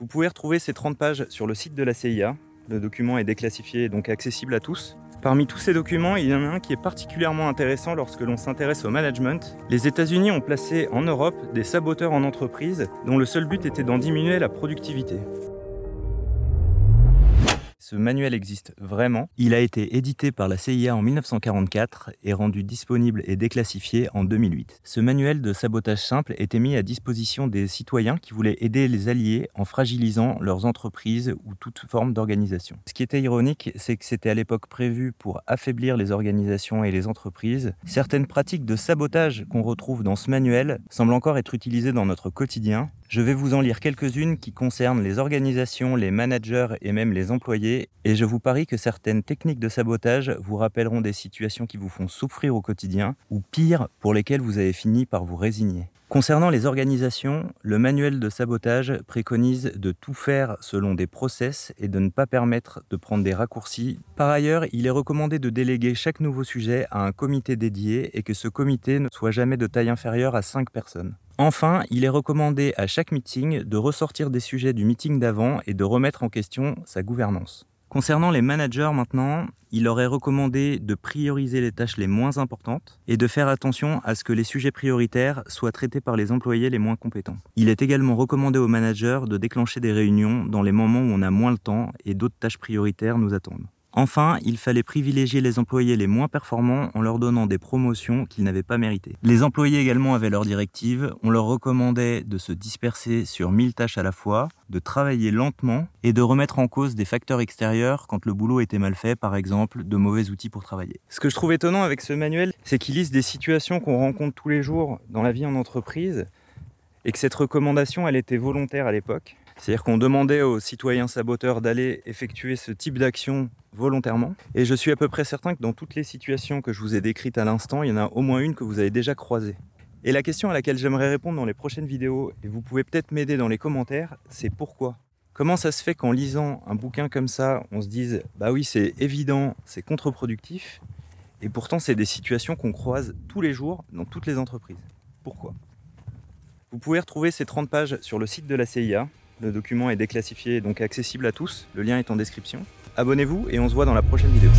Vous pouvez retrouver ces 30 pages sur le site de la CIA. Le document est déclassifié et donc accessible à tous. Parmi tous ces documents, il y en a un qui est particulièrement intéressant lorsque l'on s'intéresse au management. Les États-Unis ont placé en Europe des saboteurs en entreprise dont le seul but était d'en diminuer la productivité. Ce manuel existe vraiment. Il a été édité par la CIA en 1944 et rendu disponible et déclassifié en 2008. Ce manuel de sabotage simple était mis à disposition des citoyens qui voulaient aider les alliés en fragilisant leurs entreprises ou toute forme d'organisation. Ce qui était ironique, c'est que c'était à l'époque prévu pour affaiblir les organisations et les entreprises. Certaines pratiques de sabotage qu'on retrouve dans ce manuel semblent encore être utilisées dans notre quotidien je vais vous en lire quelques-unes qui concernent les organisations, les managers et même les employés, et je vous parie que certaines techniques de sabotage vous rappelleront des situations qui vous font souffrir au quotidien, ou pire, pour lesquelles vous avez fini par vous résigner. Concernant les organisations, le manuel de sabotage préconise de tout faire selon des process et de ne pas permettre de prendre des raccourcis. Par ailleurs, il est recommandé de déléguer chaque nouveau sujet à un comité dédié et que ce comité ne soit jamais de taille inférieure à 5 personnes. Enfin, il est recommandé à chaque meeting de ressortir des sujets du meeting d'avant et de remettre en question sa gouvernance. Concernant les managers maintenant, il aurait recommandé de prioriser les tâches les moins importantes et de faire attention à ce que les sujets prioritaires soient traités par les employés les moins compétents. Il est également recommandé aux managers de déclencher des réunions dans les moments où on a moins le temps et d'autres tâches prioritaires nous attendent. Enfin, il fallait privilégier les employés les moins performants en leur donnant des promotions qu'ils n'avaient pas méritées. Les employés également avaient leurs directives. On leur recommandait de se disperser sur 1000 tâches à la fois, de travailler lentement et de remettre en cause des facteurs extérieurs quand le boulot était mal fait, par exemple de mauvais outils pour travailler. Ce que je trouve étonnant avec ce manuel, c'est qu'il liste des situations qu'on rencontre tous les jours dans la vie en entreprise et que cette recommandation, elle était volontaire à l'époque. C'est-à-dire qu'on demandait aux citoyens saboteurs d'aller effectuer ce type d'action volontairement. Et je suis à peu près certain que dans toutes les situations que je vous ai décrites à l'instant, il y en a au moins une que vous avez déjà croisée. Et la question à laquelle j'aimerais répondre dans les prochaines vidéos, et vous pouvez peut-être m'aider dans les commentaires, c'est pourquoi? Comment ça se fait qu'en lisant un bouquin comme ça, on se dise « bah oui, c'est évident, c'est contre-productif », et pourtant c'est des situations qu'on croise tous les jours dans toutes les entreprises. Pourquoi? Vous pouvez retrouver ces 30 pages sur le site de la CIA, le document est déclassifié, donc accessible à tous. Le lien est en description. Abonnez-vous et on se voit dans la prochaine vidéo.